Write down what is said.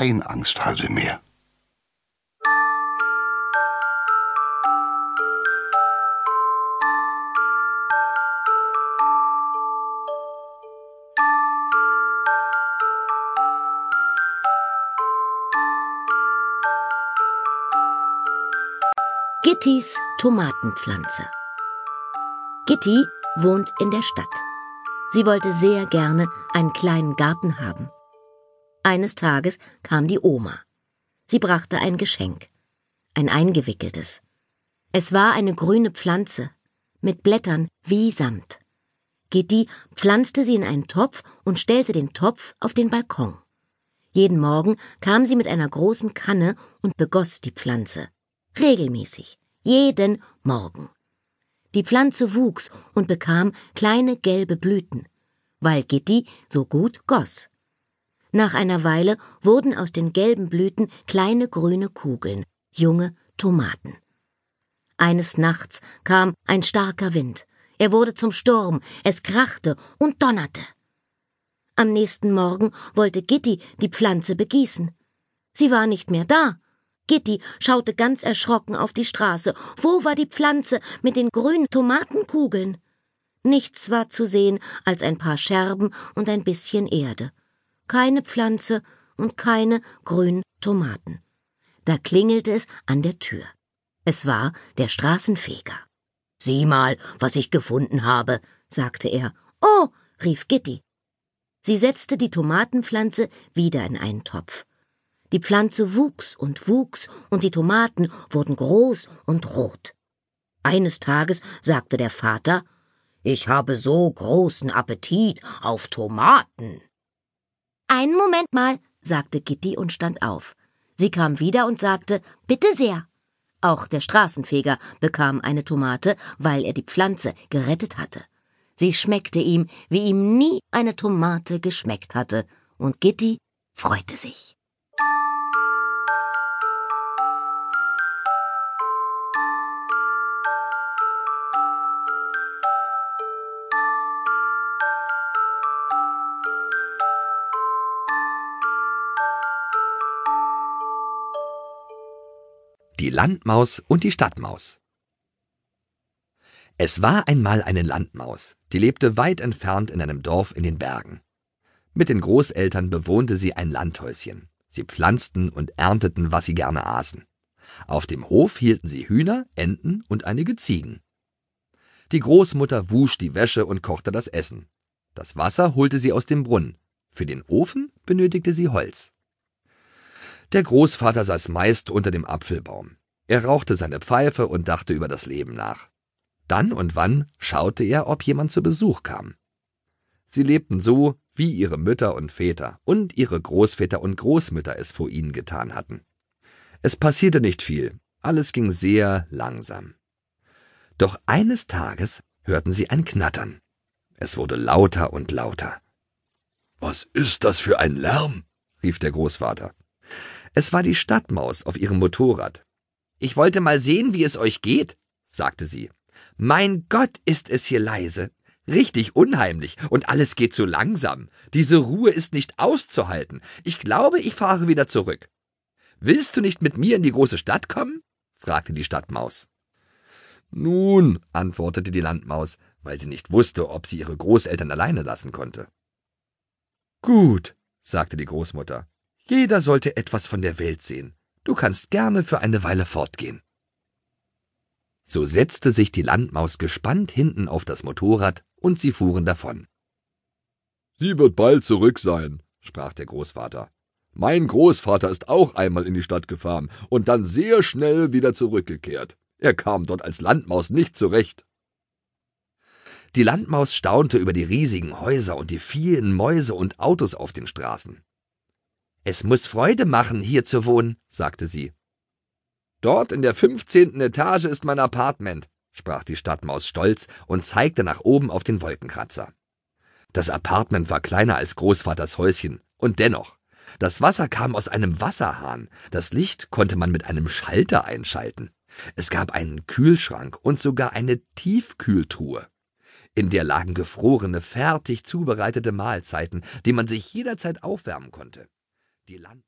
kein Angsthase mehr. Gittys Tomatenpflanze. Gitti wohnt in der Stadt. Sie wollte sehr gerne einen kleinen Garten haben. Eines Tages kam die Oma. Sie brachte ein Geschenk, ein eingewickeltes. Es war eine grüne Pflanze mit Blättern wie Samt. Gitti pflanzte sie in einen Topf und stellte den Topf auf den Balkon. Jeden Morgen kam sie mit einer großen Kanne und begoss die Pflanze. Regelmäßig. Jeden Morgen. Die Pflanze wuchs und bekam kleine gelbe Blüten, weil Gitti so gut goss. Nach einer Weile wurden aus den gelben Blüten kleine grüne Kugeln, junge Tomaten. Eines Nachts kam ein starker Wind. Er wurde zum Sturm, es krachte und donnerte. Am nächsten Morgen wollte Gitti die Pflanze begießen. Sie war nicht mehr da. Gitti schaute ganz erschrocken auf die Straße. Wo war die Pflanze mit den grünen Tomatenkugeln? Nichts war zu sehen als ein paar Scherben und ein bisschen Erde. Keine Pflanze und keine grünen Tomaten. Da klingelte es an der Tür. Es war der Straßenfeger. Sieh mal, was ich gefunden habe, sagte er. Oh, rief Gitti. Sie setzte die Tomatenpflanze wieder in einen Topf. Die Pflanze wuchs und wuchs, und die Tomaten wurden groß und rot. Eines Tages sagte der Vater Ich habe so großen Appetit auf Tomaten. Einen Moment mal, sagte Gitti und stand auf. Sie kam wieder und sagte Bitte sehr. Auch der Straßenfeger bekam eine Tomate, weil er die Pflanze gerettet hatte. Sie schmeckte ihm, wie ihm nie eine Tomate geschmeckt hatte, und Gitti freute sich. Die Landmaus und die Stadtmaus. Es war einmal eine Landmaus, die lebte weit entfernt in einem Dorf in den Bergen. Mit den Großeltern bewohnte sie ein Landhäuschen. Sie pflanzten und ernteten, was sie gerne aßen. Auf dem Hof hielten sie Hühner, Enten und einige Ziegen. Die Großmutter wusch die Wäsche und kochte das Essen. Das Wasser holte sie aus dem Brunnen. Für den Ofen benötigte sie Holz. Der Großvater saß meist unter dem Apfelbaum. Er rauchte seine Pfeife und dachte über das Leben nach. Dann und wann schaute er, ob jemand zu Besuch kam. Sie lebten so, wie ihre Mütter und Väter und ihre Großväter und Großmütter es vor ihnen getan hatten. Es passierte nicht viel, alles ging sehr langsam. Doch eines Tages hörten sie ein Knattern. Es wurde lauter und lauter. Was ist das für ein Lärm? rief der Großvater. Es war die Stadtmaus auf ihrem Motorrad. Ich wollte mal sehen, wie es euch geht, sagte sie. Mein Gott, ist es hier leise. Richtig unheimlich und alles geht so langsam. Diese Ruhe ist nicht auszuhalten. Ich glaube, ich fahre wieder zurück. Willst du nicht mit mir in die große Stadt kommen? fragte die Stadtmaus. Nun, antwortete die Landmaus, weil sie nicht wusste, ob sie ihre Großeltern alleine lassen konnte. Gut, sagte die Großmutter. Jeder sollte etwas von der Welt sehen. Du kannst gerne für eine Weile fortgehen. So setzte sich die Landmaus gespannt hinten auf das Motorrad und sie fuhren davon. Sie wird bald zurück sein, sprach der Großvater. Mein Großvater ist auch einmal in die Stadt gefahren und dann sehr schnell wieder zurückgekehrt. Er kam dort als Landmaus nicht zurecht. Die Landmaus staunte über die riesigen Häuser und die vielen Mäuse und Autos auf den Straßen. Es muss Freude machen, hier zu wohnen, sagte sie. Dort in der fünfzehnten Etage ist mein Apartment, sprach die Stadtmaus stolz und zeigte nach oben auf den Wolkenkratzer. Das Apartment war kleiner als Großvaters Häuschen, und dennoch, das Wasser kam aus einem Wasserhahn, das Licht konnte man mit einem Schalter einschalten. Es gab einen Kühlschrank und sogar eine Tiefkühltruhe. In der lagen gefrorene, fertig zubereitete Mahlzeiten, die man sich jederzeit aufwärmen konnte die Land